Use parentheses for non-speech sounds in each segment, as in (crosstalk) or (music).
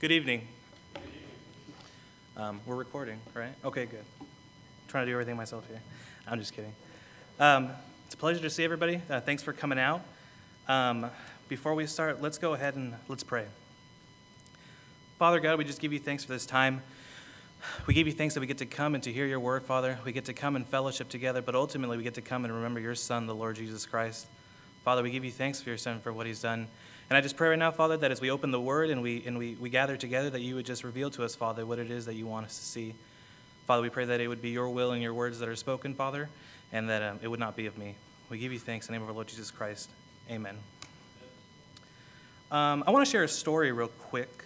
Good evening. Um, we're recording, right? Okay, good. trying to do everything myself here. I'm just kidding. Um, it's a pleasure to see everybody. Uh, thanks for coming out. Um, before we start, let's go ahead and let's pray. Father God, we just give you thanks for this time. We give you thanks that we get to come and to hear your word, Father. We get to come and fellowship together, but ultimately we get to come and remember your Son, the Lord Jesus Christ. Father, we give you thanks for your Son, for what he's done. And I just pray right now, Father, that as we open the word and we, and we, we gather together, that you would just reveal to us, Father, what it is that you want us to see. Father, we pray that it would be your will and your words that are spoken, Father, and that um, it would not be of me. We give you thanks in the name of our Lord Jesus Christ. Amen. Um, I want to share a story real quick.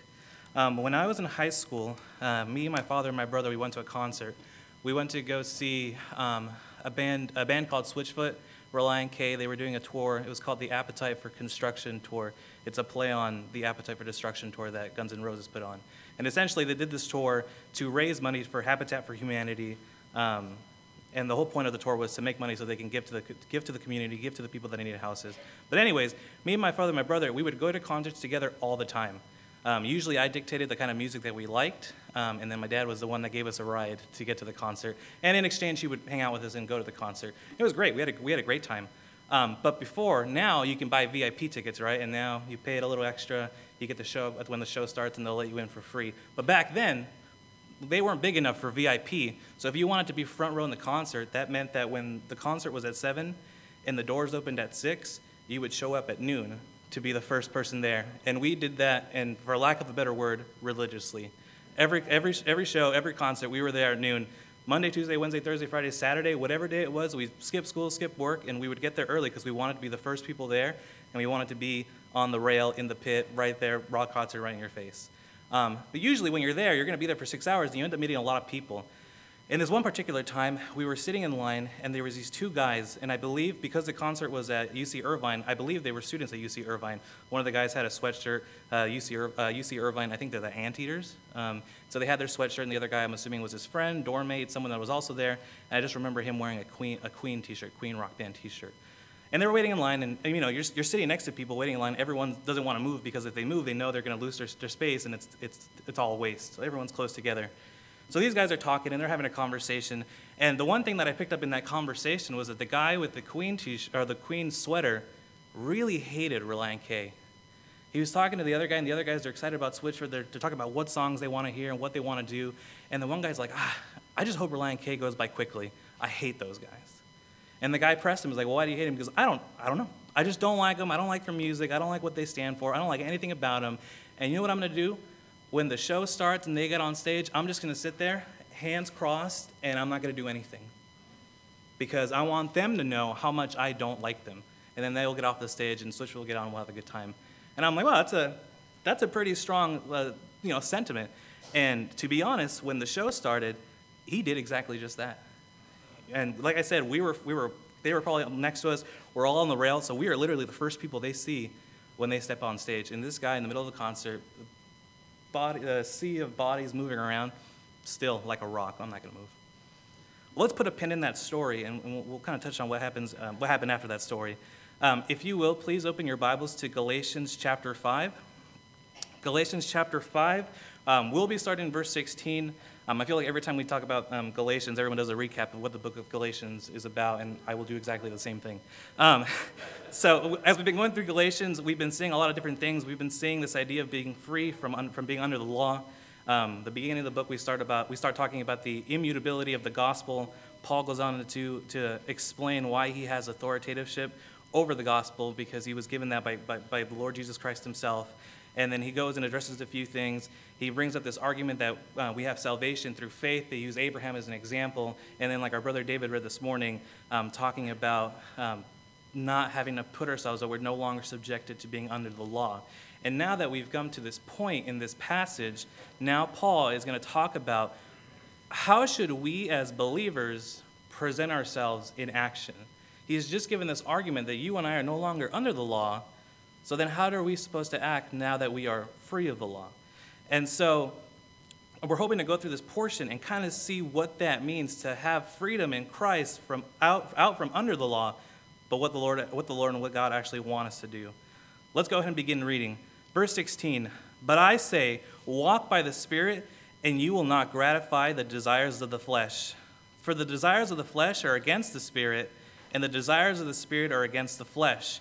Um, when I was in high school, uh, me, my father, and my brother, we went to a concert. We went to go see um, a band, a band called Switchfoot, Relient K. They were doing a tour. It was called the Appetite for Construction Tour. It's a play on the Appetite for Destruction tour that Guns N' Roses put on. And essentially, they did this tour to raise money for Habitat for Humanity. Um, and the whole point of the tour was to make money so they can give to the give to the community, give to the people that needed houses. But anyways, me and my father and my brother, we would go to concerts together all the time. Um, usually, I dictated the kind of music that we liked, um, and then my dad was the one that gave us a ride to get to the concert. And in exchange, he would hang out with us and go to the concert. It was great. We had a, we had a great time. Um, but before, now you can buy VIP tickets, right? And now you pay it a little extra. You get the show when the show starts, and they'll let you in for free. But back then, they weren't big enough for VIP. So if you wanted to be front row in the concert, that meant that when the concert was at seven and the doors opened at six, you would show up at noon to be the first person there. And we did that, and for lack of a better word, religiously. Every every every show, every concert, we were there at noon. Monday, Tuesday, Wednesday, Thursday, Friday, Saturday, whatever day it was, we skipped school, skipped work, and we would get there early because we wanted to be the first people there, and we wanted to be on the rail in the pit, right there, rock concert right in your face. Um, but usually, when you're there, you're going to be there for six hours, and you end up meeting a lot of people. In this one particular time, we were sitting in line, and there was these two guys, and I believe because the concert was at UC Irvine, I believe they were students at UC Irvine. One of the guys had a sweatshirt, uh, UC, Ir- uh, UC Irvine, I think they're the Anteaters. Um, so they had their sweatshirt, and the other guy, I'm assuming, was his friend, dorm mate, someone that was also there. And I just remember him wearing a Queen, a Queen t-shirt, Queen Rock Band t-shirt. And they were waiting in line, and you know, you're, you're sitting next to people waiting in line. Everyone doesn't want to move because if they move, they know they're going to lose their, their space, and it's, it's, it's all waste. So everyone's close together. So these guys are talking and they're having a conversation. And the one thing that I picked up in that conversation was that the guy with the queen t or the queen sweater really hated Relient K. He was talking to the other guy, and the other guys are excited about Switchfoot. They're, they're talking about what songs they want to hear and what they want to do. And the one guy's like, ah, I just hope Relient K goes by quickly. I hate those guys. And the guy pressed him. He's like, well, why do you hate him? Because I don't, I don't know. I just don't like them. I don't like their music. I don't like what they stand for. I don't like anything about them. And you know what I'm going to do? When the show starts and they get on stage, I'm just to sit there, hands crossed, and I'm not to do anything. Because I want them to know how much I don't like them. And then they'll get off the stage and Switch will get on we'll have a good time. And I'm like, well, that's a, that's a pretty strong uh, you know, sentiment. And to be honest, when the show started, he did exactly just that. And like I said, we were, we were, they were probably next to us. We're all on the rail, so we are literally the first people they see when they step on stage. And this guy in the middle of the concert, body, a sea of bodies moving around, still like a rock. I'm not going to move. Let's put a pin in that story, and we'll, we'll kind of touch on what happens, um, what happened after that story. Um, if you will, please open your Bibles to Galatians chapter 5. Galatians chapter 5. Um, we'll be starting in verse 16. Um, I feel like every time we talk about um, Galatians, everyone does a recap of what the book of Galatians is about, and I will do exactly the same thing. Um, (laughs) so, as we've been going through Galatians, we've been seeing a lot of different things. We've been seeing this idea of being free from, un- from being under the law. Um, the beginning of the book, we start about we start talking about the immutability of the gospel. Paul goes on to to explain why he has authoritativeship over the gospel because he was given that by, by, by the Lord Jesus Christ Himself. And then he goes and addresses a few things. He brings up this argument that uh, we have salvation through faith. They use Abraham as an example. And then, like our brother David read this morning, um, talking about um, not having to put ourselves, that we're no longer subjected to being under the law. And now that we've come to this point in this passage, now Paul is going to talk about how should we as believers present ourselves in action. He's just given this argument that you and I are no longer under the law, so then, how are we supposed to act now that we are free of the law? And so, we're hoping to go through this portion and kind of see what that means to have freedom in Christ from out, out from under the law, but what the Lord, what the Lord and what God actually want us to do. Let's go ahead and begin reading. Verse 16. But I say, Walk by the Spirit, and you will not gratify the desires of the flesh. For the desires of the flesh are against the Spirit, and the desires of the Spirit are against the flesh.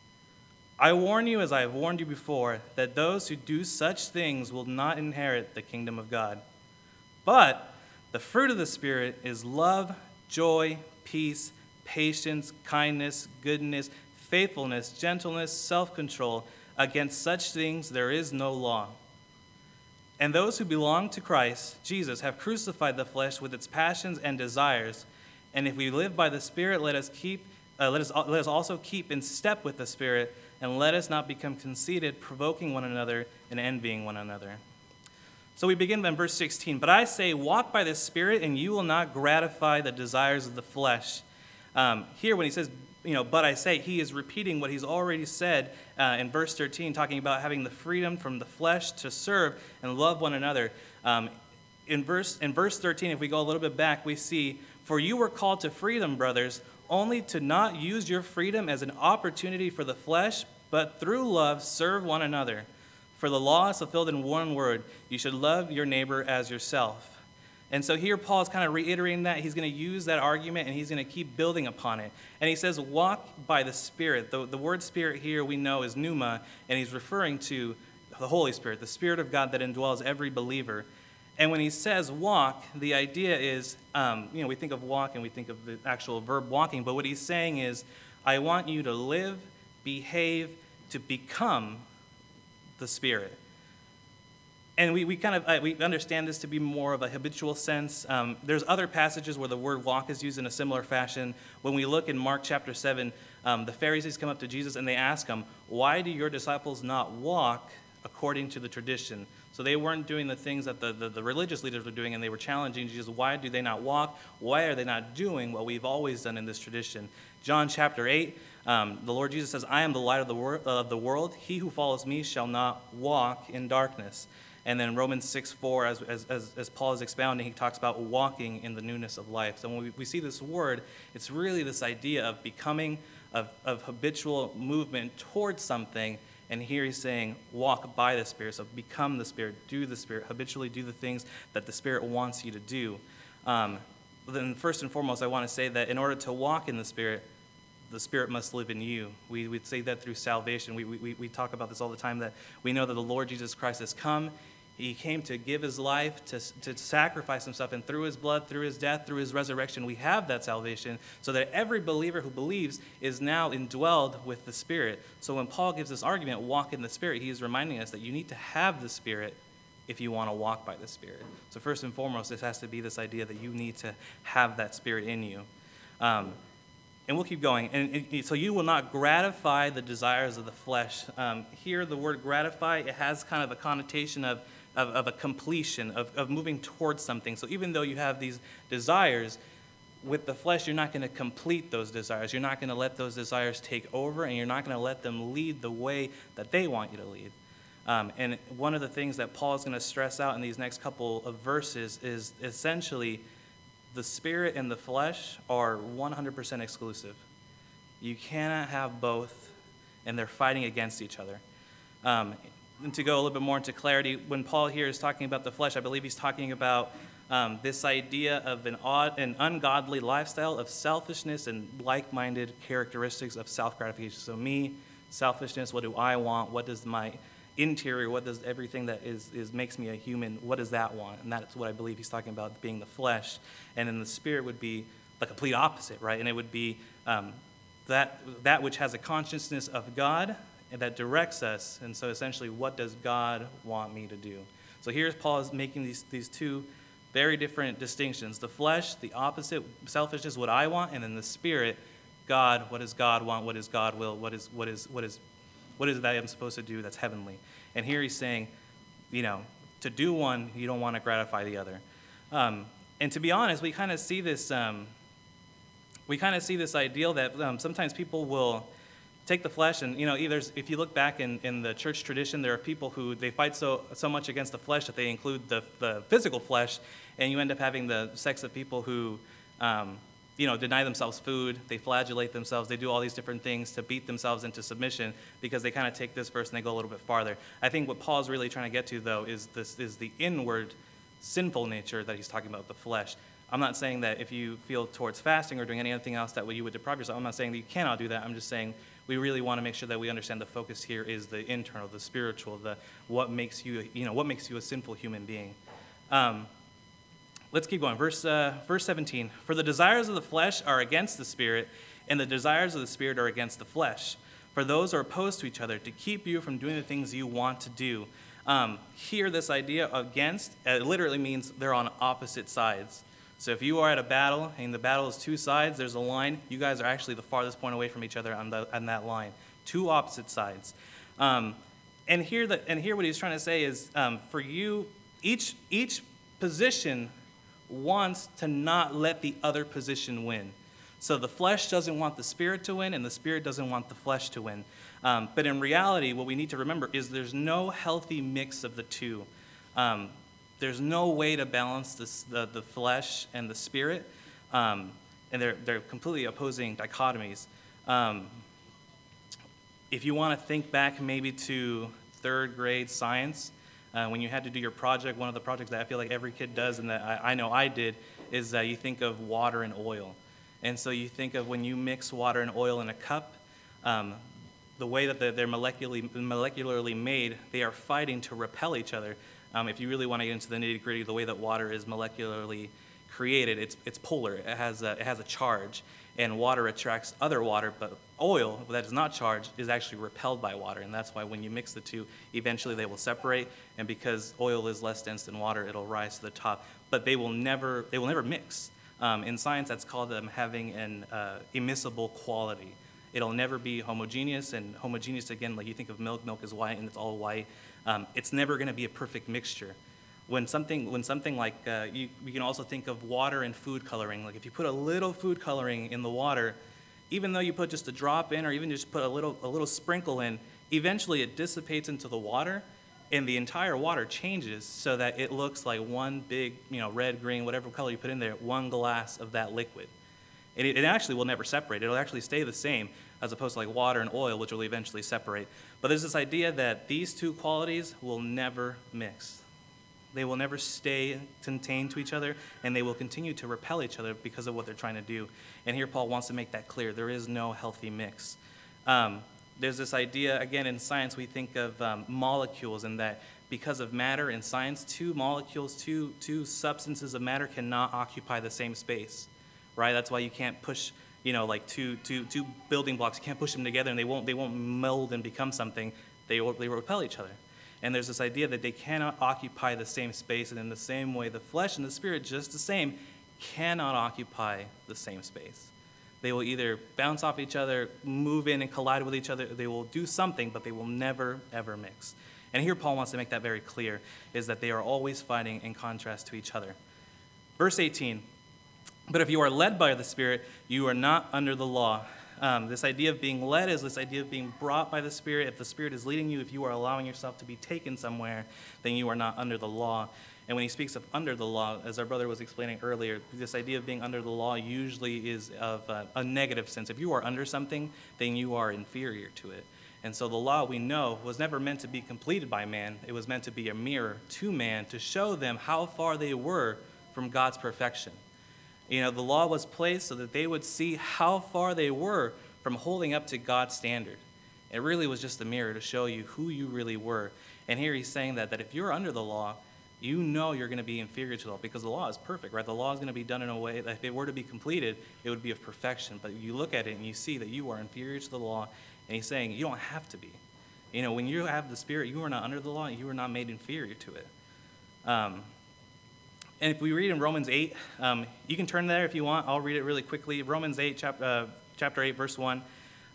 I warn you, as I have warned you before, that those who do such things will not inherit the kingdom of God. But the fruit of the Spirit is love, joy, peace, patience, kindness, goodness, faithfulness, gentleness, self control. Against such things there is no law. And those who belong to Christ, Jesus, have crucified the flesh with its passions and desires. And if we live by the Spirit, let us keep. Uh, let, us, let us also keep in step with the Spirit, and let us not become conceited, provoking one another and envying one another. So we begin in verse 16. But I say, walk by the Spirit, and you will not gratify the desires of the flesh. Um, here, when he says, you know, but I say, he is repeating what he's already said uh, in verse 13, talking about having the freedom from the flesh to serve and love one another. Um, in, verse, in verse 13, if we go a little bit back, we see, For you were called to freedom, brothers, only to not use your freedom as an opportunity for the flesh, but through love serve one another. For the law is fulfilled in one word you should love your neighbor as yourself. And so here Paul is kind of reiterating that. He's going to use that argument and he's going to keep building upon it. And he says, Walk by the Spirit. The, the word Spirit here we know is pneuma, and he's referring to the Holy Spirit, the Spirit of God that indwells every believer. And when he says walk, the idea is, um, you know, we think of walk and we think of the actual verb walking, but what he's saying is, I want you to live, behave, to become the Spirit. And we, we kind of uh, we understand this to be more of a habitual sense. Um, there's other passages where the word walk is used in a similar fashion. When we look in Mark chapter 7, um, the Pharisees come up to Jesus and they ask him, Why do your disciples not walk according to the tradition? So they weren't doing the things that the, the, the, religious leaders were doing, and they were challenging Jesus. Why do they not walk? Why are they not doing what we've always done in this tradition? John chapter 8, um, the Lord Jesus says, I am the light of the, wor- of the world. He who follows me shall not walk in darkness. And then Romans 6 4, as, as, as, Paul is expounding, he talks about walking in the newness of life. So when we, we see this word, it's really this idea of becoming, of, of habitual movement towards something. And here he's saying, walk by the Spirit. So become the Spirit, do the Spirit, habitually do the things that the Spirit wants you to do. Um, then, first and foremost, I want to say that in order to walk in the Spirit, the Spirit must live in you. We, we say that through salvation. We, we, we talk about this all the time that we know that the Lord Jesus Christ has come. He came to give his life, to, to sacrifice himself, and through his blood, through his death, through his resurrection, we have that salvation so that every believer who believes is now indwelled with the Spirit. So when Paul gives this argument, walk in the Spirit, he is reminding us that you need to have the Spirit if you want to walk by the Spirit. So, first and foremost, this has to be this idea that you need to have that Spirit in you. Um, and we'll keep going. And, and, so you will not gratify the desires of the flesh. Um, here, the word gratify, it has kind of a connotation of, of, of a completion, of, of moving towards something. So even though you have these desires, with the flesh, you're not going to complete those desires. You're not going to let those desires take over, and you're not going to let them lead the way that they want you to lead. Um, and one of the things that Paul is going to stress out in these next couple of verses is essentially the spirit and the flesh are 100% exclusive. You cannot have both, and they're fighting against each other. Um, and to go a little bit more into clarity, when Paul here is talking about the flesh, I believe he's talking about um, this idea of an, odd, an ungodly lifestyle of selfishness and like minded characteristics of self gratification. So, me, selfishness, what do I want? What does my interior, what does everything that is, is makes me a human, what does that want? And that's what I believe he's talking about being the flesh. And then the spirit would be the complete opposite, right? And it would be um, that, that which has a consciousness of God that directs us. And so essentially, what does God want me to do? So here's Paul is making these, these two very different distinctions. The flesh, the opposite, selfishness, what I want, and then the spirit, God, what does God want? What is God will? What is, what is, what is what is that I'm supposed to do that's heavenly? And here he's saying, you know, to do one, you don't want to gratify the other. Um, and to be honest, we kind of see this. Um, we kind of see this ideal that um, sometimes people will take the flesh and you know either if you look back in, in the church tradition there are people who they fight so so much against the flesh that they include the, the physical flesh and you end up having the sects of people who um, you know deny themselves food they flagellate themselves they do all these different things to beat themselves into submission because they kind of take this verse and they go a little bit farther. I think what paul's really trying to get to though is this is the inward sinful nature that he's talking about the flesh. I'm not saying that if you feel towards fasting or doing anything else that way you would deprive yourself. I'm not saying that you cannot do that. I'm just saying we really want to make sure that we understand the focus here is the internal, the spiritual, the what makes you, you know, what makes you a sinful human being. Um, let's keep going. Verse, uh, verse 17. For the desires of the flesh are against the spirit, and the desires of the spirit are against the flesh. For those are opposed to each other to keep you from doing the things you want to do. Um, here, this idea against uh, literally means they're on opposite sides. So if you are at a battle and the battle is two sides, there's a line, you guys are actually the farthest point away from each other on, the, on that line. Two opposite sides. Um, and, here the, and here what he's trying to say is um, for you, each, each position wants to not let the other position win. So the flesh doesn't want the spirit to win, and the spirit doesn't want the flesh to win. Um, but in reality, what we need to remember is there's no healthy mix of the two. Um, there's no way to balance this, the, the flesh and the spirit, um, and they're, they're completely opposing dichotomies. Um, if you want to think back maybe to third grade science, uh, when you had to do your project, one of the projects that I feel like every kid does, and that I, I know I did, is that you think of water and oil. And so you think of when you mix water and oil in a cup, um, the way that they're molecularly, molecularly made, they are fighting to repel each other. Um, if you really want to get into the nitty gritty, the way that water is molecularly created, it's, it's polar. It has, a, it has a charge, and water attracts other water, but oil that is not charged is actually repelled by water, and that's why when you mix the two, eventually they will separate, and because oil is less dense than water, it'll rise to the top. But they will never, they will never mix. Um, in science, that's called them having an uh, immiscible quality. It'll never be homogeneous, and homogeneous again, like you think of milk, milk is white and it's all white. Um, it's never going to be a perfect mixture. When something, when something like, uh, you, we can also think of water and food coloring. Like if you put a little food coloring in the water, even though you put just a drop in or even just put a little, a little sprinkle in, eventually it dissipates into the water and the entire water changes so that it looks like one big, you know, red, green, whatever color you put in there, one glass of that liquid. It, it actually will never separate. It'll actually stay the same as opposed to like water and oil, which will eventually separate. But there's this idea that these two qualities will never mix. They will never stay contained to each other, and they will continue to repel each other because of what they're trying to do. And here Paul wants to make that clear. There is no healthy mix. Um, there's this idea, again, in science, we think of um, molecules, and that because of matter in science, two molecules, two, two substances of matter cannot occupy the same space, right? That's why you can't push you know, like two, two, two building blocks. You can't push them together and they won't, they won't meld and become something. They, they repel each other. And there's this idea that they cannot occupy the same space. And in the same way, the flesh and the spirit, just the same, cannot occupy the same space. They will either bounce off each other, move in and collide with each other. They will do something, but they will never, ever mix. And here Paul wants to make that very clear, is that they are always fighting in contrast to each other. Verse 18 but if you are led by the Spirit, you are not under the law. Um, this idea of being led is this idea of being brought by the Spirit. If the Spirit is leading you, if you are allowing yourself to be taken somewhere, then you are not under the law. And when he speaks of under the law, as our brother was explaining earlier, this idea of being under the law usually is of a, a negative sense. If you are under something, then you are inferior to it. And so the law, we know, was never meant to be completed by man. It was meant to be a mirror to man to show them how far they were from God's perfection. You know, the law was placed so that they would see how far they were from holding up to God's standard. It really was just a mirror to show you who you really were. And here he's saying that, that if you're under the law, you know you're going to be inferior to the law because the law is perfect, right? The law is going to be done in a way that if it were to be completed, it would be of perfection. But you look at it and you see that you are inferior to the law, and he's saying you don't have to be. You know, when you have the Spirit, you are not under the law, you are not made inferior to it. Um, and if we read in Romans 8, um, you can turn there if you want. I'll read it really quickly. Romans 8, chapter, uh, chapter 8, verse 1.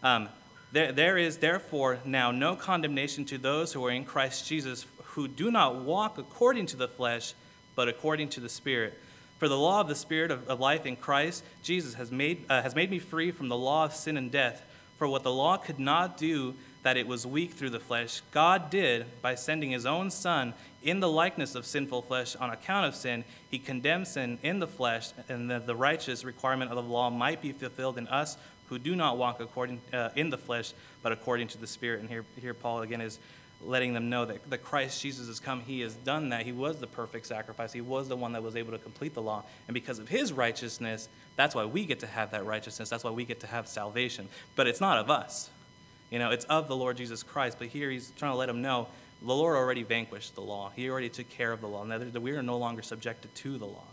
Um, there, there is therefore now no condemnation to those who are in Christ Jesus, who do not walk according to the flesh, but according to the Spirit. For the law of the Spirit of, of life in Christ Jesus has made, uh, has made me free from the law of sin and death. For what the law could not do, that it was weak through the flesh, God did by sending his own Son in the likeness of sinful flesh on account of sin. He condemns sin in the flesh, and that the righteous requirement of the law might be fulfilled in us who do not walk according uh, in the flesh, but according to the Spirit. And here, here Paul again is letting them know that, that Christ Jesus has come. He has done that. He was the perfect sacrifice. He was the one that was able to complete the law. And because of his righteousness, that's why we get to have that righteousness. That's why we get to have salvation. But it's not of us. You know, it's of the Lord Jesus Christ. But here he's trying to let them know the Lord already vanquished the law. He already took care of the law. Now, we are no longer subjected to the law.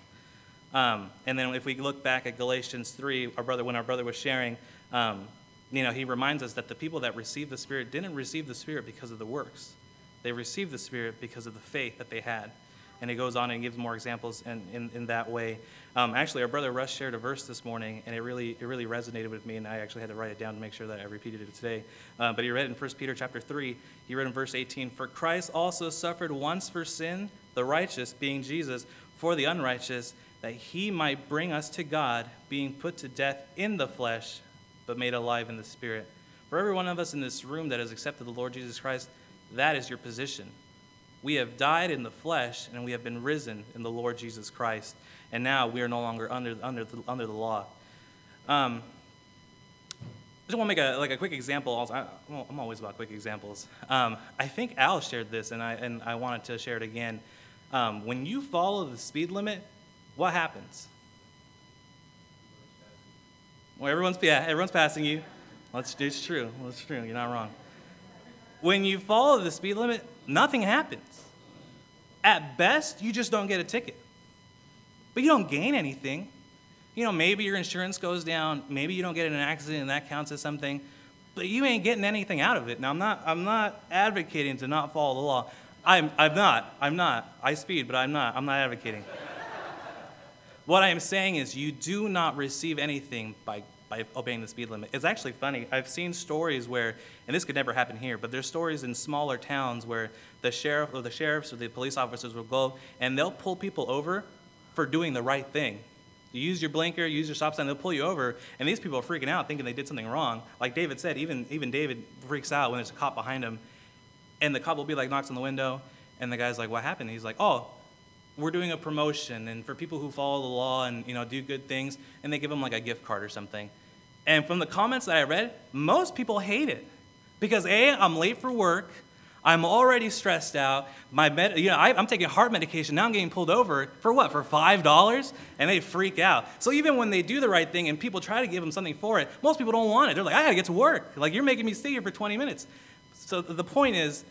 Um, and then if we look back at Galatians 3, our brother, when our brother was sharing, um, you know, he reminds us that the people that received the Spirit didn't receive the Spirit because of the works. They received the Spirit because of the faith that they had. And it goes on and gives more examples in, in, in that way. Um, actually, our brother Russ shared a verse this morning, and it really, it really resonated with me, and I actually had to write it down to make sure that I repeated it today. Uh, but he read in 1 Peter chapter 3, he read in verse 18, For Christ also suffered once for sin, the righteous, being Jesus, for the unrighteous, that he might bring us to God, being put to death in the flesh, but made alive in the Spirit. For every one of us in this room that has accepted the Lord Jesus Christ, that is your position. We have died in the flesh, and we have been risen in the Lord Jesus Christ. And now we are no longer under, under, the, under the law. Um, I just want to make a, like a quick example. I, am always about quick examples. Um, I think Al shared this, and I, and I wanted to share it again. Um, when you follow the speed limit, what happens? Well, everyone's yeah, everyone's passing you. Well, it's, true. It's true. You're not wrong. When you follow the speed limit, nothing happens. At best, you just don't get a ticket. But you don't gain anything. You know, maybe your insurance goes down, maybe you don't get in an accident and that counts as something, but you ain't getting anything out of it. Now, I'm not, I'm not advocating to not follow the law. I'm, I'm not. I'm not. I speed, but I'm not. I'm not advocating. (laughs) What I am saying is, you do not receive anything by, by obeying the speed limit. It's actually funny. I've seen stories where, and this could never happen here, but there's stories in smaller towns where the sheriff or the sheriffs or the police officers will go and they'll pull people over for doing the right thing. You use your blinker, use your stop sign, they'll pull you over, and these people are freaking out thinking they did something wrong. Like David said, even, even David freaks out when there's a cop behind him, and the cop will be like, knocks on the window, and the guy's like, what happened? he's like, oh, we're doing a promotion and for people who follow the law and you know do good things and they give them like a gift card or something and from the comments that i read most people hate it. Because a i'm late for work. I'm already stressed out. My med- you know I, i'm taking heart medication. Now i'm getting pulled over for what for five dollars? And they freak out. So even when they do the right thing and people try to give them something for it most people don't want it. They're like i gotta get to work. Like you're making me stay here for 20 minutes. So the point is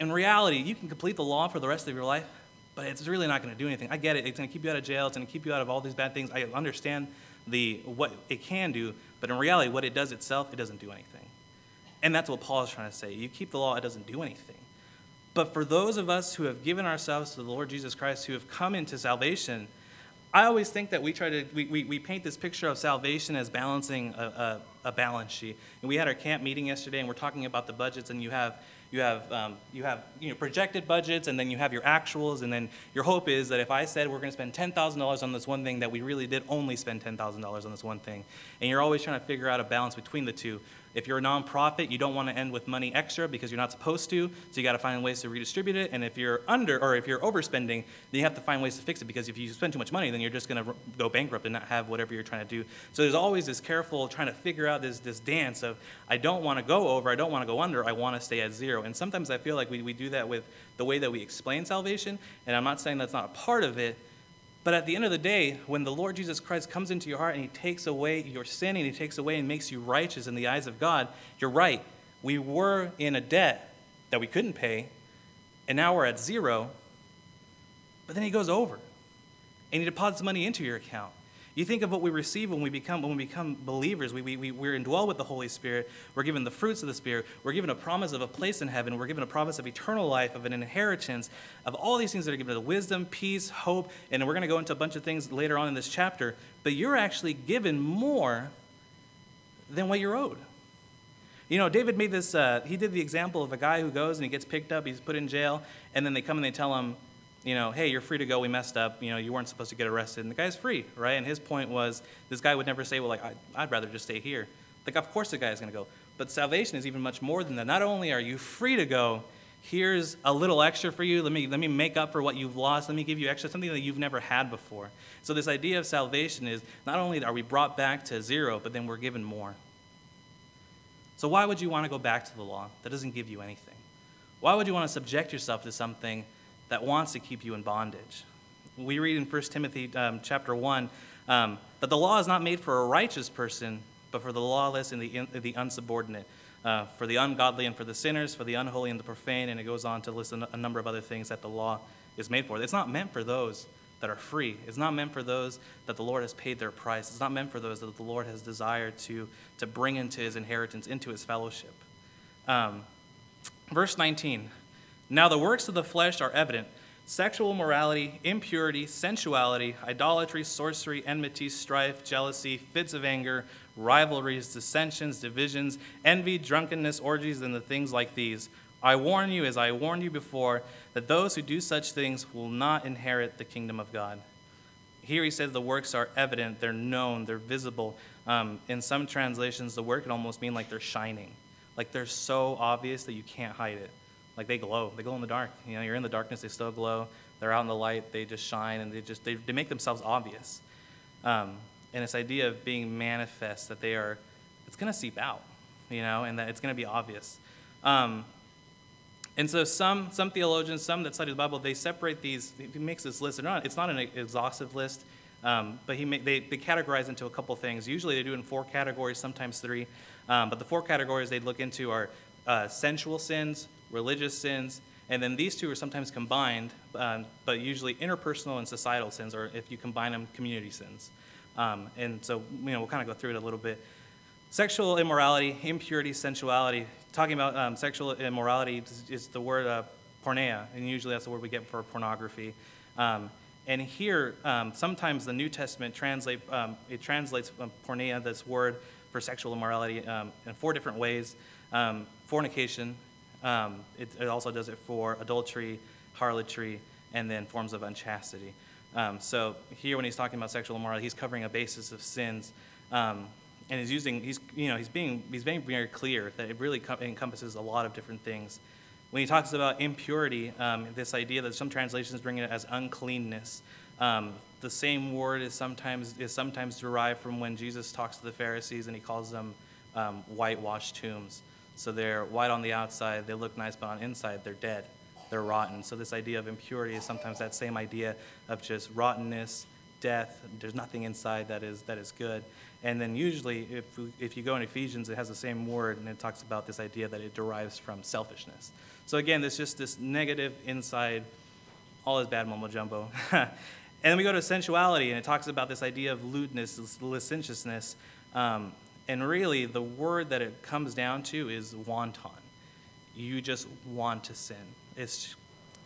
in reality you can complete the law for the rest of your life but it's really not to do anything. I get it. It's to keep you out of jail. It's to keep you out of all these bad things. I understand the what it can do, but in reality, what it does itself, it doesn't do anything. And that's what Paul is trying to say. You keep the law, it doesn't do anything. But for those of us who have given ourselves to the Lord Jesus Christ, who have come into salvation, I always think that we try to we, we, we paint this picture of salvation as balancing a, a, a balance sheet. And we had our camp meeting yesterday, and we're talking about the budgets, and you have you have, um, you have you know, projected budgets, and then you have your actuals, and then your hope is that if I said we're going to spend $10,000 on this one thing, that we really did only spend $10,000 on this one thing. And you're always trying to figure out a balance between the two. If you're a nonprofit, you don't want to end with money extra because you're not supposed to, so you got to find ways to redistribute it. And if you're under or if you're overspending, then you have to find ways to fix it because if you spend too much money, then you're just going to go bankrupt and not have whatever you're trying to do. So there's always this careful trying to figure out this, this dance of I don't want to go over, I don't want to go under, I want to stay at zero. And sometimes I feel like we, we do that with the way that we explain salvation. And I'm not saying that's not a part of it, but at the end of the day, when the Lord Jesus Christ comes into your heart and he takes away your sin and he takes away and makes you righteous in the eyes of God, you're right. We were in a debt that we couldn't pay, and now we're at zero. But then he goes over and he deposits money into your account. You think of what we receive when we become, when we become believers. We, we, we, we're indwelled with the Holy Spirit. We're given the fruits of the Spirit. We're given a promise of a place in heaven. We're given a promise of eternal life, of an inheritance, of all these things that are given to the wisdom, peace, hope. And we're going to go into a bunch of things later on in this chapter. But you're actually given more than what you're owed. You know, David made this, uh, he did the example of a guy who goes and he gets picked up, he's put in jail, and then they come and they tell him, you know, hey, you're free to go. We messed up. You know, you weren't supposed to get arrested. And the guy's free, right? And his point was this guy would never say, well, like, I, I'd rather just stay here. Like, of course the guy is going to go. But salvation is even much more than that. Not only are you free to go, here's a little extra for you. Let me, let me make up for what you've lost. Let me give you extra, something that you've never had before. So, this idea of salvation is not only are we brought back to zero, but then we're given more. So, why would you want to go back to the law that doesn't give you anything? Why would you want to subject yourself to something that wants to keep you in bondage? We read in 1 Timothy um, chapter 1 um, that the law is not made for a righteous person, but for the lawless and the, in, the unsubordinate, uh, for the ungodly and for the sinners, for the unholy and the profane, and it goes on to list a number of other things that the law is made for. It's not meant for those that are free. It's not meant for those that the Lord has paid their price. It's not meant for those that the Lord has desired to, to bring into his inheritance, into his fellowship. Um, verse 19 Now the works of the flesh are evident sexual immorality, impurity, sensuality, idolatry, sorcery, enmity, strife, jealousy, fits of anger, rivalries, dissensions, divisions, envy, drunkenness, orgies, and the things like these I warn you, as I warned you before, that those who do such things will not inherit the kingdom of God. Here he says the works are evident, they're known, they're visible. Um, in some translations, the word can almost mean like they're shining, like they're so obvious that you can't hide it. Like they glow, they glow in the dark. You know, you're in the darkness, they still glow. They're out in the light, they just shine, and they just they, they make themselves obvious. Um, and this idea of being manifest, that they are, it's going to seep out, you know, and that it's going to be obvious. Um, and so some, some theologians, some that study the Bible, they separate these, he makes this list. Not, it's not an exhaustive list, um, but he they, they categorize into a couple things. Usually they do in four categories, sometimes three. Um, but the four categories they look into are uh, sensual sins, religious sins, and then these two are sometimes combined, um, but usually interpersonal and societal sins, or if you combine them, community sins. Um, and so, you know, we'll kind of go through it a little bit. Sexual immorality, impurity, sensuality. Talking about um, sexual immorality is, the word uh, porneia, and usually that's the word we get for pornography. Um, and here, um, sometimes the New Testament translate um, it translates porneia, this word for sexual immorality, in four different ways. fornication. It, it, also does it for adultery, harlotry, and then forms of unchastity. so here, when he's talking about sexual immorality, he's covering a basis of sins. Um, and he's using he's you know he's being he's being very clear that it really encompasses a lot of different things. When he talks about impurity, um, this idea that some translations bring it as uncleanness. Um, the same word is sometimes is sometimes derived from when Jesus talks to the Pharisees and he calls them um, whitewashed tombs. So they're white on the outside, they look nice, but on inside they're dead, they're rotten. So this idea of impurity is sometimes that same idea of just rottenness, death. There's nothing inside that is that is good. And then usually, if, if you go in Ephesians, it has the same word, and it talks about this idea that it derives from selfishness. So again, there's just this negative inside, all is bad mumbo jumbo. (laughs) and then we go to sensuality, and it talks about this idea of lewdness, licentiousness. Um, and really, the word that it comes down to is wanton. You just want to sin. It's,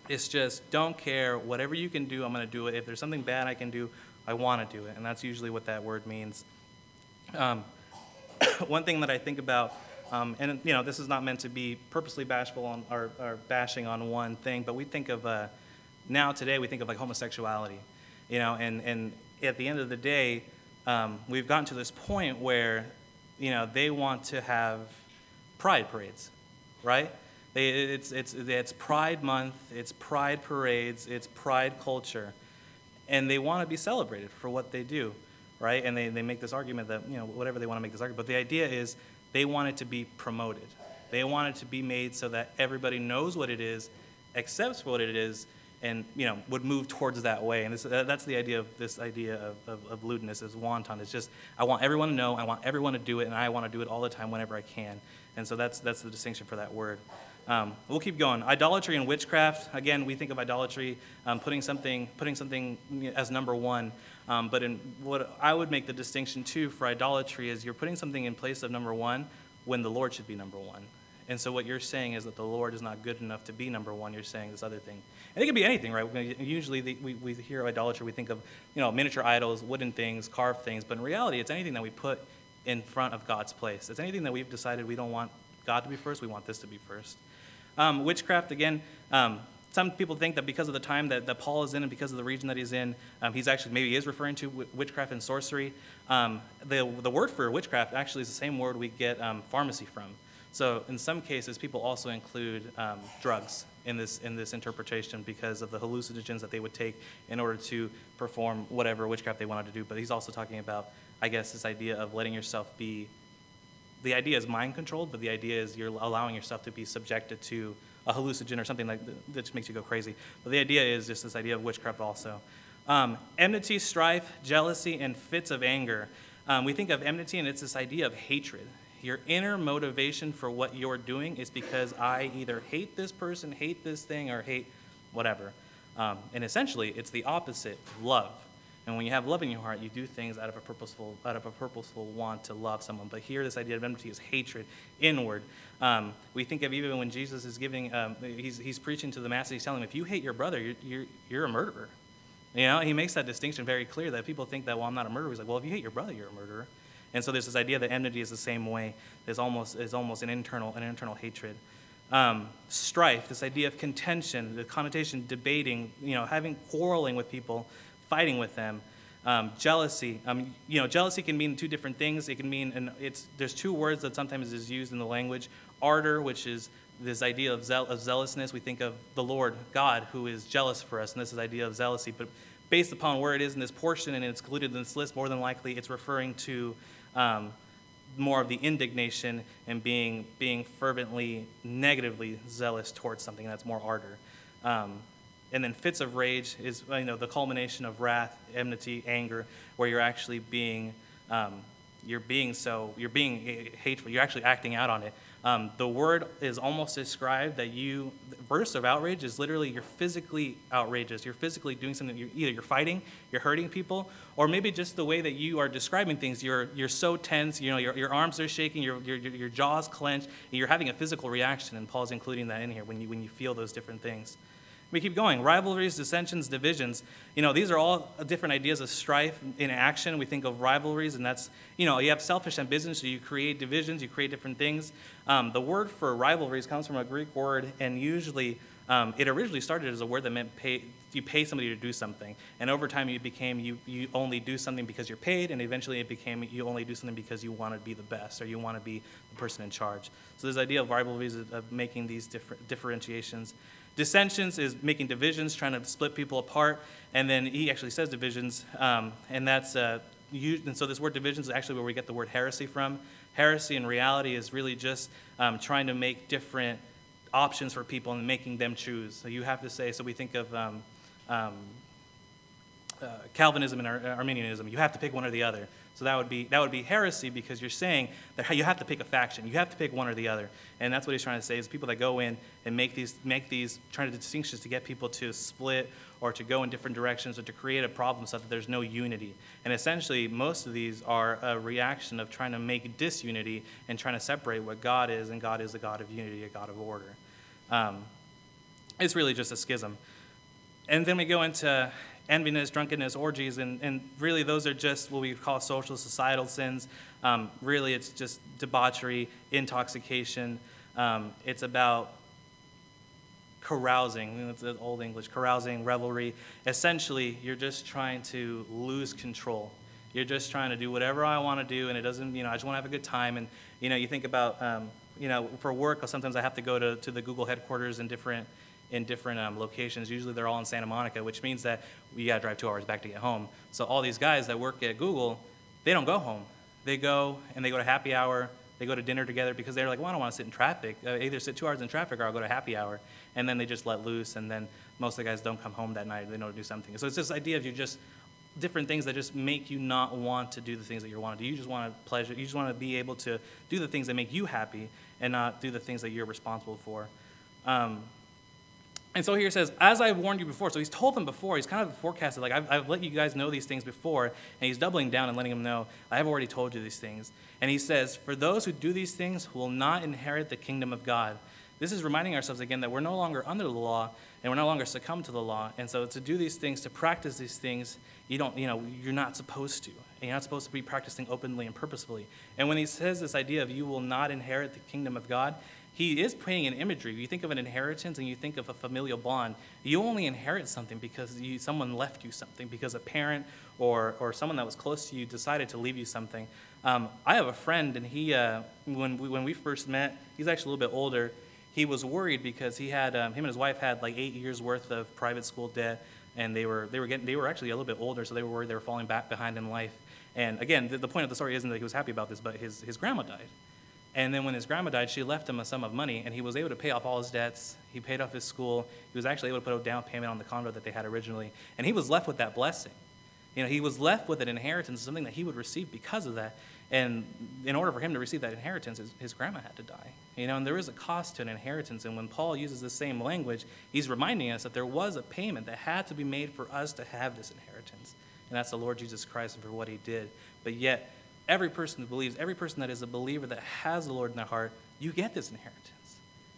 it's just don't care. Whatever you can do, I'm going to do it. If there's something bad I can do, I want to do it. And that's usually what that word means. Um, (coughs) one thing that I think about, um, and you know, this is not meant to be purposely bashful on or, or bashing on one thing, but we think of uh, now today we think of like homosexuality, you know, and and at the end of the day, um, we've gotten to this point where, you know, they want to have pride parades, right? They, it's, it's, it's Pride Month, it's Pride parades, it's Pride culture, and they want to be celebrated for what they do right? And they, they make this argument that, you know, whatever they want to make this argument. But the idea is they want it to be promoted. They want it to be made so that everybody knows what it is, accepts what it is, and, you know, would move towards that way. And this, uh, that's the idea of this idea of, of, of lewdness is wanton. It's just, I want everyone to know, I want everyone to do it, and I want to do it all the time whenever I can. And so that's, that's the distinction for that word. Um, we'll keep going. Idolatry and witchcraft. Again, we think of idolatry um, putting something putting something as number one. Um, but in what I would make the distinction too for idolatry is you're putting something in place of number one when the Lord should be number one. And so what you're saying is that the Lord is not good enough to be number one. You're saying this other thing, and it can be anything, right? Usually the, we, we hear idolatry, we think of you know miniature idols, wooden things, carved things, but in reality, it's anything that we put in front of God's place. It's anything that we've decided we don't want God to be first. We want this to be first. Um, witchcraft, again, um, some people think that because of the time that, that Paul is in and because of the region that he's in, um, he's actually maybe is referring to witchcraft and sorcery. Um, the, the word for witchcraft actually is the same word we get um, pharmacy from. So in some cases, people also include um, drugs in this, in this interpretation because of the hallucinogens that they would take in order to perform whatever witchcraft they wanted to do. But he's also talking about, I guess, this idea of letting yourself be the idea is mind controlled, but the idea is you're allowing yourself to be subjected to a hallucinogen or something like that, just makes you go crazy. But the idea is just this idea of witchcraft also. Um, enmity, strife, jealousy, and fits of anger. Um, we think of enmity, and it's this idea of hatred. Your inner motivation for what you're doing is because I either hate this person, hate this thing, or hate whatever. Um, and essentially, it's the opposite love. And when you have love in your heart, you do things out of a purposeful, out of a purposeful want to love someone. But here, this idea of enmity is hatred, inward. Um, we think of even when Jesus is giving, um, he's, he's preaching to the masses, he's telling them, if you hate your brother, you're, you're, you're a murderer. You know, he makes that distinction very clear that people think that, well, I'm not a murderer. He's like, well, if you hate your brother, you're a murderer. And so there's this idea that enmity is the same way. There's almost, is almost an internal, an internal hatred. Um, strife, this idea of contention, the connotation, debating, you know, having quarreling with people, fighting with them. Um, jealousy, um, you know, jealousy can mean two different things. It can mean, and it's there's two words that sometimes is used in the language. Ardor, which is this idea of, zeal, of zealousness. We think of the Lord God, who is jealous for us, and this is idea of zealousy. But based upon where it is in this portion and it's included in this list, more than likely it's referring to um, more of the indignation and being being fervently negatively zealous towards something. That's more ardor. Um, and then fits of rage is you know the culmination of wrath, enmity, anger, where you're actually being um, you're being so you're being hateful. You're actually acting out on it. Um, the word is almost described that you burst of outrage is literally you're physically outrageous. You're physically doing something. You're, either you're fighting, you're hurting people, or maybe just the way that you are describing things. You're you're so tense. You know your, your arms are shaking. Your, your your jaws clenched. And you're having a physical reaction. And Paul's including that in here when you when you feel those different things. We keep going. Rivalries, dissensions, divisions. You know, these are all different ideas of strife in action. We think of rivalries, and that's, you know, you have selfish ambitions, so you create divisions, you create different things. Um, the word for rivalries comes from a Greek word, and usually um, it originally started as a word that meant pay, you pay somebody to do something. And over time, it became you, you only do something because you're paid, and eventually it became you only do something because you want to be the best or you want to be the person in charge. So, this idea of rivalries of, of making these different differentiations. Dissensions is making divisions, trying to split people apart. And then he actually says divisions, um, and that's uh, and so this word divisions is actually where we get the word heresy from. Heresy in reality is really just um, trying to make different options for people and making them choose. So you have to say. So we think of um, um uh, Calvinism and Ar- Arminianism. You have to pick one or the other. So that would be that would be heresy because you're saying that you have to pick a faction. You have to pick one or the other. And that's what he's trying to say is people that go in and make these make these trying to distinctions to get people to split or to go in different directions or to create a problem so that there's no unity. And essentially most of these are a reaction of trying to make disunity and trying to separate what God is and God is a God of unity, a God of order. Um, it's really just a schism. And then we go into enviness, drunkenness, orgies, and, and really those are just what we call social societal sins. Um, really, it's just debauchery, intoxication. Um, it's about carousing. That's old English. Carousing, revelry. Essentially, you're just trying to lose control. You're just trying to do whatever I want to do, and it doesn't, you know, I just want to have a good time. And, you know, you think about, um, you know, for work, sometimes I have to go to, to the Google headquarters in different in different um, locations. Usually they're all in Santa Monica, which means that we got to drive two hours back to get home. So all these guys that work at Google, they don't go home. They go and they go to happy hour. They go to dinner together because they're like, well, I don't want to sit in traffic. Uh, either sit two hours in traffic or I'll go to happy hour. And then they just let loose. And then most of the guys don't come home that night. They know to do something. So it's this idea of you just different things that just make you not want to do the things that you're want to do. You just want to pleasure. You just want to be able to do the things that make you happy and not do the things that you're responsible for. Um, and so here it says, as I've warned you before. So he's told them before. He's kind of forecasted, like, I've, I've, let you guys know these things before. And he's doubling down and letting them know, I have already told you these things. And he says, for those who do these things will not inherit the kingdom of God. This is reminding ourselves again that we're no longer under the law and we're no longer succumb to the law. And so to do these things, to practice these things, you don't, you know, you're not supposed to. And you're not supposed to be practicing openly and purposefully. And when he says this idea of you will not inherit the kingdom of God, he is painting an imagery. You think of an inheritance and you think of a familial bond. You only inherit something because you, someone left you something, because a parent or, or someone that was close to you decided to leave you something. Um, I have a friend, and he, uh, when, we, when we first met, he's actually a little bit older. He was worried because he had, um, him and his wife had like eight years worth of private school debt, and they were, they were getting, they were actually a little bit older, so they were worried they were falling back behind in life. And again, the, the point of the story isn't that he was happy about this, but his, his grandma died. And then when his grandma died, she left him a sum of money, and he was able to pay off all his debts. He paid off his school. He was actually able to put a down payment on the condo that they had originally. And he was left with that blessing. You know, he was left with an inheritance, something that he would receive because of that. And in order for him to receive that inheritance, his, his grandma had to die. You know, and there is a cost to an inheritance. And when Paul uses the same language, he's reminding us that there was a payment that had to be made for us to have this inheritance. And that's the Lord Jesus Christ and for what he did. But yet, every person who believes, every person that is a believer that has the Lord in their heart, you get this inheritance.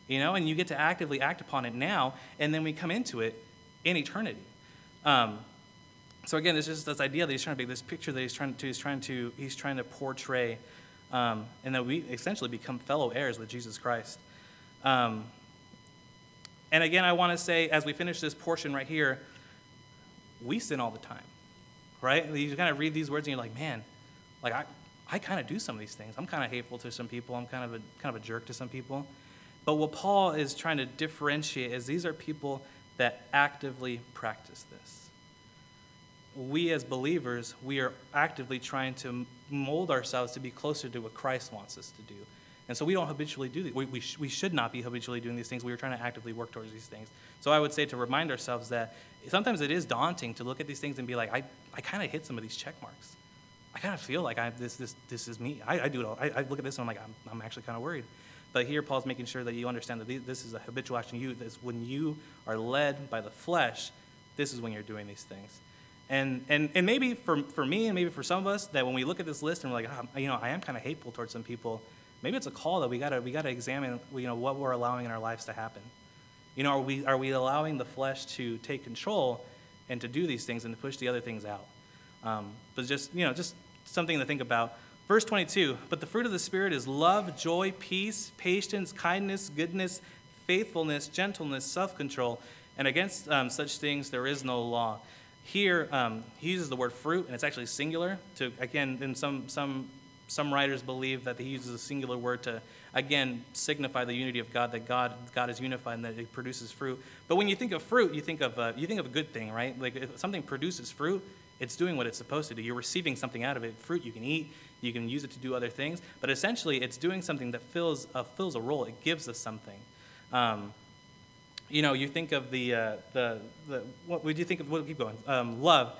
You know, and you get to actively act upon it now, and then we come into it in eternity. Um, so again, it's just this idea that he's trying to make this picture that he's trying to he's trying to he's trying to portray, um, and that we essentially become fellow heirs with Jesus Christ. Um, and again, I want to say as we finish this portion right here, we sin all the time, right? You kind of read these words and you're like, man, like I, I kind of do some of these things. I'm kind of hateful to some people. I'm kind of a kind of a jerk to some people. But what Paul is trying to differentiate is these are people that actively practice this. We as believers, we are actively trying to mold ourselves to be closer to what Christ wants us to do. And so we don't habitually do these. We, we, sh- we should not be habitually doing these things. We are trying to actively work towards these things. So I would say to remind ourselves that sometimes it is daunting to look at these things and be like, I, I kind of hit some of these check marks. I kind of feel like I, this, this, this is me. I, I do it all. I, I, look at this and I'm like, I'm, I'm actually kind of worried. But here, Paul's making sure that you understand that this is a habitual action. You, this, when you are led by the flesh, this is when you're doing these things. And, and, and maybe for, for me and maybe for some of us, that when we look at this list and we're like, oh, you know, I am kind of hateful towards some people, maybe it's a call that we got to we gotta examine you know, what we're allowing in our lives to happen. You know, are we, are we allowing the flesh to take control and to do these things and to push the other things out? Um, but just, you know, just something to think about. Verse 22 But the fruit of the Spirit is love, joy, peace, patience, kindness, goodness, faithfulness, gentleness, self control. And against um, such things there is no law. Here, um, he uses the word fruit, and it's actually singular. To again, in some some some writers believe that he uses a singular word to again signify the unity of God, that God God is unified and that it produces fruit. But when you think of fruit, you think of uh, you think of a good thing, right? Like if something produces fruit, it's doing what it's supposed to do. You're receiving something out of it. Fruit you can eat, you can use it to do other things, but essentially it's doing something that fills a, fills a role. It gives us something. Um, you know, you think of the, uh, the, the what would you think of, we'll keep going, um, love.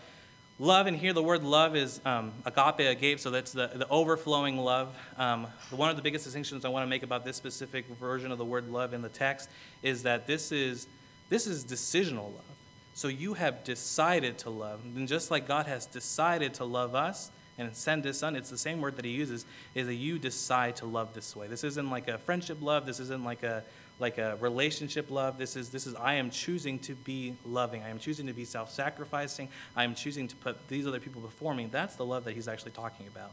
Love, and here the word love is um, agape, agape, so that's the, the overflowing love. Um, one of the biggest distinctions I want to make about this specific version of the word love in the text is that this is, this is decisional love. So you have decided to love. And just like God has decided to love us and send his son, it's the same word that he uses, is that you decide to love this way. This isn't like a friendship love, this isn't like a like a relationship love. This is this is I am choosing to be loving. I am choosing to be self-sacrificing. I am choosing to put these other people before me. That's the love that he's actually talking about.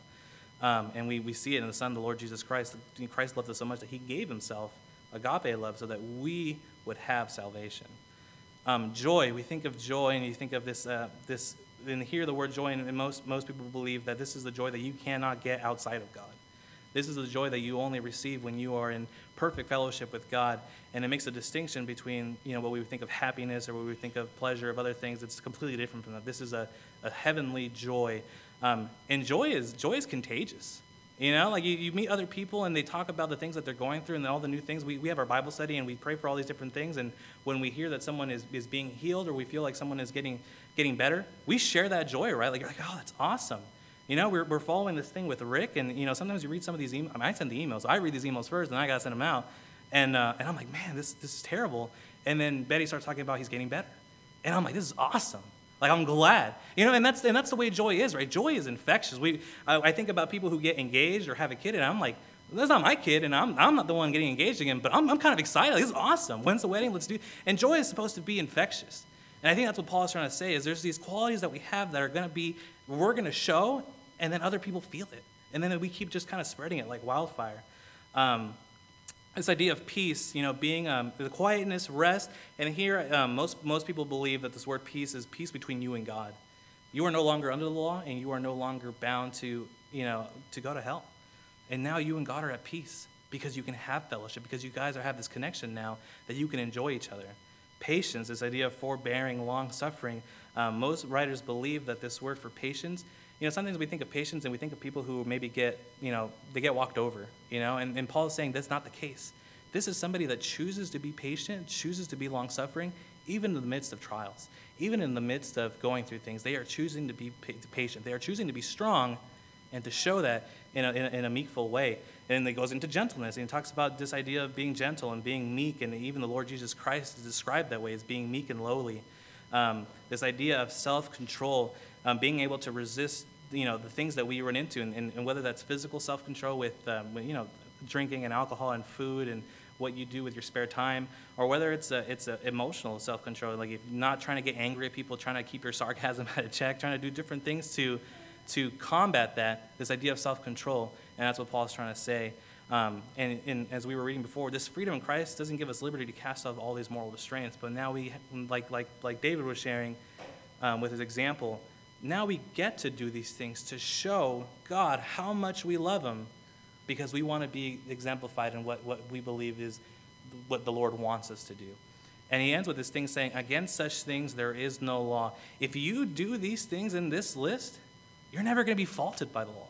Um, and we, we see it in the Son, the Lord Jesus Christ. Christ loved us so much that he gave himself agape love so that we would have salvation. Um, joy, we think of joy, and you think of this, uh, this and hear the word joy, and most, most people believe that this is the joy that you cannot get outside of God. This is the joy that you only receive when you are in perfect fellowship with God. And it makes a distinction between you know, what we would think of happiness or what we would think of pleasure, of other things. It's completely different from that. This is a, a heavenly joy. Um, and joy is, joy is contagious. You know, like you, you meet other people and they talk about the things that they're going through and all the new things. We, we have our Bible study and we pray for all these different things. And when we hear that someone is, is being healed or we feel like someone is getting, getting better, we share that joy, right? Like, you're like, oh, that's awesome. You know, we're, we're following this thing with Rick. And, you know, sometimes you read some of these emails. I, mean, I send the emails. I read these emails first and I got to send them out. And, uh, and I'm like, man, this, this is terrible. And then Betty starts talking about he's getting better. And I'm like, this is awesome. Like I'm glad, you know, and that's and that's the way joy is, right? Joy is infectious. We, I, I think about people who get engaged or have a kid, and I'm like, that's not my kid, and I'm, I'm not the one getting engaged again, but I'm, I'm kind of excited. This is awesome. When's the wedding? Let's do. And joy is supposed to be infectious, and I think that's what Paul is trying to say. Is there's these qualities that we have that are going to be, we're going to show and then other people feel it. And then we keep just kind of spreading it like wildfire. Um, this idea of peace, you know, being um, the quietness, rest, and here um, most most people believe that this word peace is peace between you and God. You are no longer under the law, and you are no longer bound to, you know, to go to hell. And now you and God are at peace because you can have fellowship, because you guys are, have this connection now that you can enjoy each other. Patience, this idea of forbearing, long suffering. Um, most writers believe that this word for patience you know, sometimes we think of patience and we think of people who maybe get, you know, they get walked over, you know, and, and Paul is saying that's not the case. This is somebody that chooses to be patient, chooses to be long suffering, even in the midst of trials, even in the midst of going through things. They are choosing to be patient. They are choosing to be strong and to show that in a, in a, in a meekful way. And it goes into gentleness. And he talks about this idea of being gentle and being meek. And even the Lord Jesus Christ is described that way as being meek and lowly. Um, this idea of self control um, being able to resist you know the things that we run into and, and, and whether that's physical self-control with um, you know drinking and alcohol and food and what you do with your spare time or whether it's a, it's a emotional self-control like if not trying to get angry at people trying to keep your (laughs) sarcasm at a check trying to do different things to to combat that this idea of self-control and that's what paul's trying to say um, and, and, as we were reading before, this freedom in Christ doesn't give us liberty to cast off all these moral restraints. But now we, like, like, like David was sharing um, with his example, now we get to do these things to show God how much we love Him because we want to be exemplified in what, what we believe is what the Lord wants us to do. And he ends with this thing saying, Against such things there is no law. If you do these things in this list, you're never going to be faulted by the law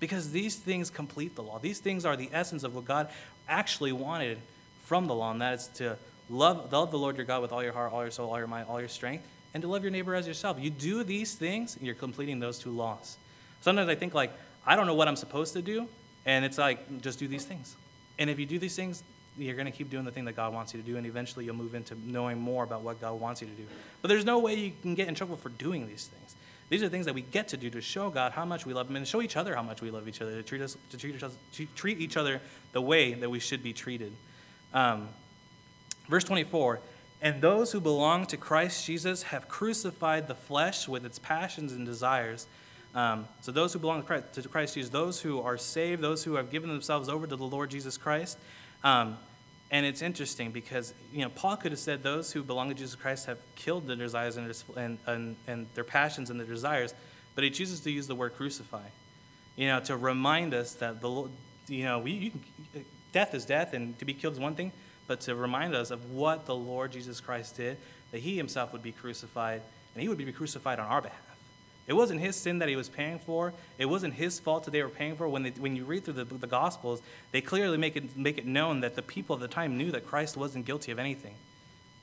because these things complete the law. These things are the essence of what God actually wanted from the law, and that is to love, love the Lord your God with all your heart, all your soul, all your mind, all your strength, and to love your neighbor as yourself. You do these things, and you're completing those two laws. Sometimes I think, like, I don't know what I'm supposed to do, and it's like, just do these things. And if you do these things, you're going to keep doing the thing that God wants you to do, and eventually you'll move into knowing more about what God wants you to do. But there's no way you can get in trouble for doing these things. These are things that we get to do to show God how much we love Him and show each other how much we love each other, to treat, us, to treat, each, other, to treat each other the way that we should be treated. Um, verse 24 and those who belong to Christ Jesus have crucified the flesh with its passions and desires. Um, so, those who belong to Christ, to Christ, Jesus, those who are saved, those who have given themselves over to the Lord Jesus Christ. Um, and it's interesting because you know Paul could have said those who belong to Jesus Christ have killed their desires and, and, and, their passions and their desires, but he chooses to use the word crucify, you know, to remind us that the you know we, you can, death is death and to be killed is one thing, but to remind us of what the Lord Jesus Christ did, that he himself would be crucified, and he would be crucified on our behalf. It wasn't his sin that he was paying for. It wasn't his fault that they were paying for. When, they, when you read through the, the Gospels, they clearly make it, make it known that the people at the time knew that Christ wasn't guilty of anything.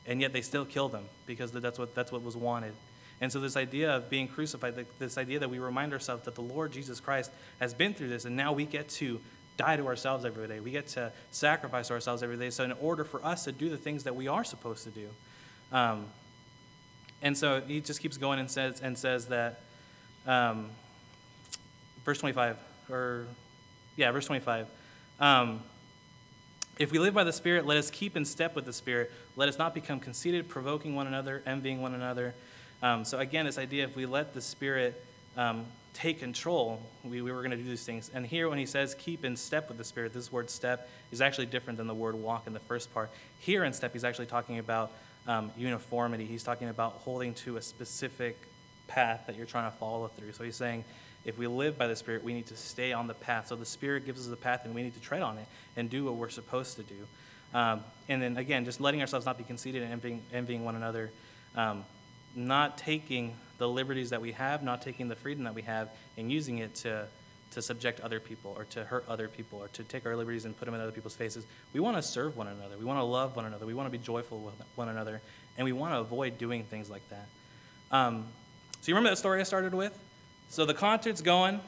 And yet they still killed him because that's what, that's what was wanted. And so, this idea of being crucified, this idea that we remind ourselves that the Lord Jesus Christ has been through this, and now we get to die to ourselves every day. We get to sacrifice ourselves every day. So, in order for us to do the things that we are supposed to do, um, and so he just keeps going and says and says that, um, verse twenty-five, or yeah, verse twenty-five. Um, if we live by the Spirit, let us keep in step with the Spirit. Let us not become conceited, provoking one another, envying one another. Um, so again, this idea: if we let the Spirit um, take control, we, we were going to do these things. And here, when he says keep in step with the Spirit, this word step is actually different than the word walk in the first part. Here in step, he's actually talking about um, uniformity. He's talking about holding to a specific path that you're trying to follow through. So he's saying, if we live by the Spirit, we need to stay on the path. So the Spirit gives us the path, and we need to tread on it and do what we're supposed to do. Um, and then again, just letting ourselves not be conceited and envying, envying one another, um, not taking the liberties that we have, not taking the freedom that we have, and using it to, to subject other people or to hurt other people or to take our liberties and put them in other people's faces. We want to serve one another. We want to love one another. We want to be joyful with one another. And we want to avoid doing things like that. Um, so, you remember that story I started with? So, the concert's going,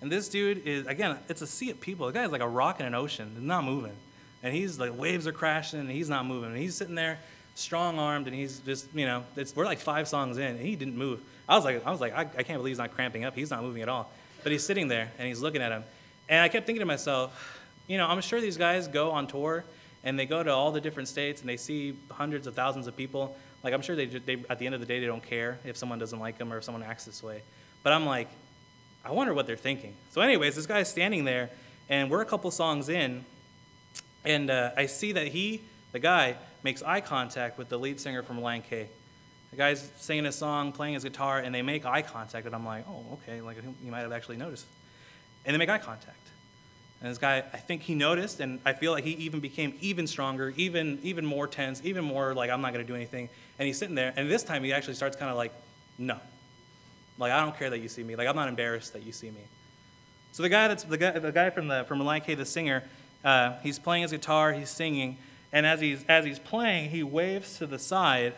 and this dude is, again, it's a sea of people. The guy's like a rock in an ocean, he's not moving. And he's like, waves are crashing, and he's not moving. And he's sitting there strong armed, and he's just, you know, we're like five songs in, and he didn't move. I was like, I was like, I, I can't believe he's not cramping up. He's not moving at all. But he's sitting there, and he's looking at him. And I kept thinking to myself, you know, I'm sure these guys go on tour, and they go to all the different states, and they see hundreds of thousands of people. Like, I'm sure they, they at the end of the day, they don't care if someone doesn't like them or if someone acts this way. But I'm like, I wonder what they're thinking. So, anyways, this guy's standing there, and we're a couple songs in, and uh, I see that he, the guy, makes eye contact with the lead singer from Relient K. The guy's singing a song, playing his guitar, and they make eye contact, and I'm like, oh, okay, like you might have actually noticed. And they make eye contact. And this guy, I think he noticed, and I feel like he even became even stronger, even even more tense, even more like I'm not to do anything. And he's sitting there, and this time he actually starts kind of like, no, like I don't care that you see me, like I'm not embarrassed that you see me. So the guy that's the guy, the guy from the from Relient K, the singer, uh, he's playing his guitar, he's singing, and as he's as he's playing, he waves to the side,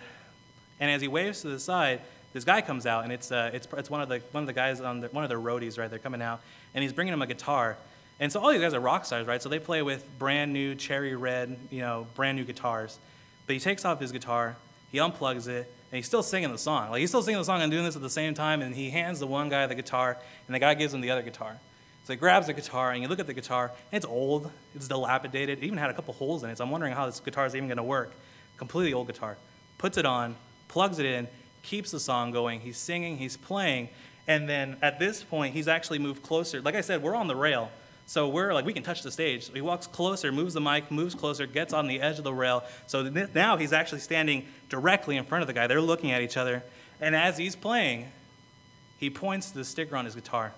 and as he waves to the side, this guy comes out, and it's uh, it's it's one of the one of the guys on the, one of the roadies, right? They're coming out, and he's bringing him a guitar and so all these guys are rock stars, right? So they play with brand new cherry red, you know, brand new guitars. But he takes off his guitar, he unplugs it, and he's still singing the song. Like he's still singing the song and doing this at the same time, and he hands the one guy the guitar, and the guy gives him the other guitar. So he grabs the guitar, and you look at the guitar, it's old, it's dilapidated, it even had a couple holes in it. So I'm wondering how this guitar is even going to work. Completely old guitar. Puts it on, plugs it in, keeps the song going. He's singing, he's playing, and then at this point, he's actually moved closer. Like I said, we're on the rail. So we're like, we can touch the stage. So he walks closer, moves the mic, moves closer, gets on the edge of the rail. So now he's actually standing directly in front of the guy. They're looking at each other. And as he's playing, he points to the sticker on his guitar.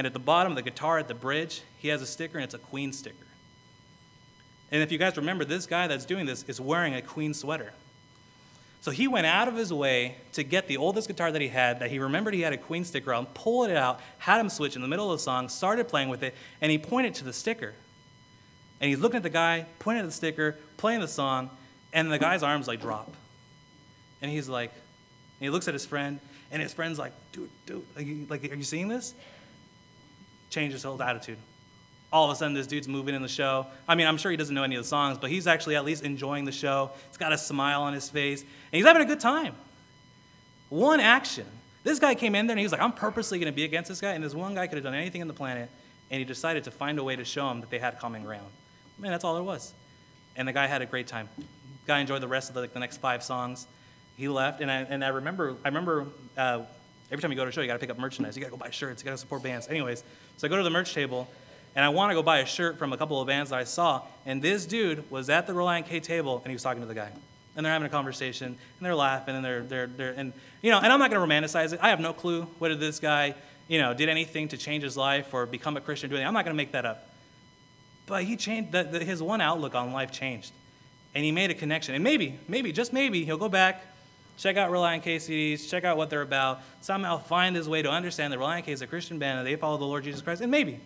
And at the bottom of the guitar at the bridge, he has a sticker, and it's a queen sticker. And if you guys remember, this guy that's doing this is wearing a queen sweater. So he went out of his way to get the oldest guitar that he had, that he remembered he had a Queen sticker on, pulled it out, had him switch in the middle of the song, started playing with it, and he pointed to the sticker. And he's looking at the guy, pointing at the sticker, playing the song, and the guy's arms like drop. And he's like, and he looks at his friend, and his friend's like, dude, dude, like, are you seeing this? Change his whole attitude all of a sudden this dude's moving in the show. I mean, I'm sure he doesn't know any of the songs, but he's actually at least enjoying the show. He's got a smile on his face, and he's having a good time. One action. This guy came in there and he was like, I'm purposely going to be against this guy, and this one guy could have done anything on the planet, and he decided to find a way to show him that they had common ground. Man, that's all there was. And the guy had a great time. The guy enjoyed the rest of the, like, the next five songs. He left, and I, and I remember, I remember uh, every time you go to a show, you got to pick up merchandise. You got to go buy shirts. You got to support bands. Anyways, so I go to the merch table, and I want to go buy a shirt from a couple of bands that I saw. And this dude was at the Relient K table, and he was talking to the guy. And they're having a conversation, and they're laughing, and they're, they're, they're and, you know, and I'm not going to romanticize it. I have no clue whether this guy, you know, did anything to change his life or become a Christian. Do anything. I'm not going to make that up. But he changed, the, the, his one outlook on life changed. And he made a connection. And maybe, maybe, just maybe, he'll go back, check out Relient K CDs, check out what they're about, somehow find his way to understand that Relient K is a Christian band and they follow the Lord Jesus Christ. And maybe,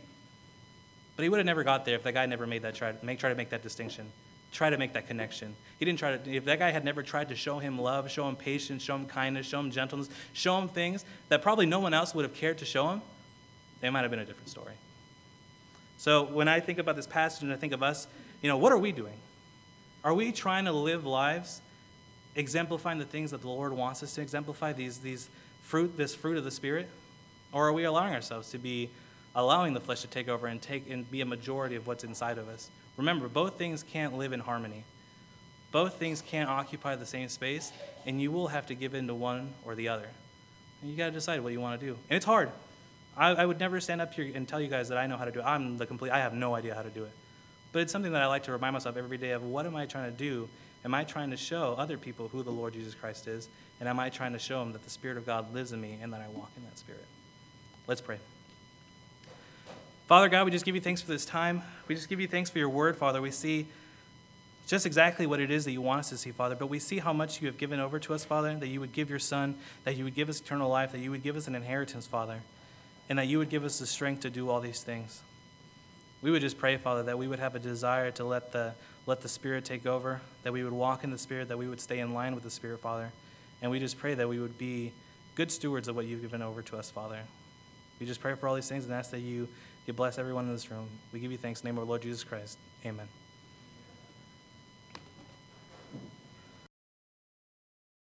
but he would have never got there if that guy never made that try, make, try to make that distinction, try to make that connection. He didn't try to, if that guy had never tried to show him love, show him patience, show him kindness, show him gentleness, show him things that probably no one else would have cared to show him, it might have been a different story. So when I think about this passage and I think of us, you know, what are we doing? Are we trying to live lives exemplifying the things that the Lord wants us to exemplify, these, these fruit, this fruit of the Spirit? Or are we allowing ourselves to be allowing the flesh to take over and take and be a majority of what's inside of us. Remember, both things can't live in harmony. Both things can't occupy the same space, and you will have to give in to one or the other. You got to decide what you want to do. And it's hard. I, I, would never stand up here and tell you guys that I know how to do it. I'm the complete, I have no idea how to do it. But it's something that I like to remind myself every day of what am I trying to do? Am I trying to show other people who the Lord Jesus Christ is? And am I trying to show them that the Spirit of God lives in me and that I walk in that Spirit? Let's pray. Father God, we just give you thanks for this time. We just give you thanks for your word, Father. We see just exactly what it is that you want us to see, Father, but we see how much you have given over to us, Father, that you would give your Son, that you would give us eternal life, that you would give us an inheritance, Father, and that you would give us the strength to do all these things. We would just pray, Father, that we would have a desire to let the, let the Spirit take over, that we would walk in the Spirit, that we would stay in line with the Spirit, Father. And we just pray that we would be good stewards of what you've given over to us, Father. We just pray for all these things and ask that you you bless everyone in this room. We give you thanks in the name of our Lord Jesus Christ. Amen.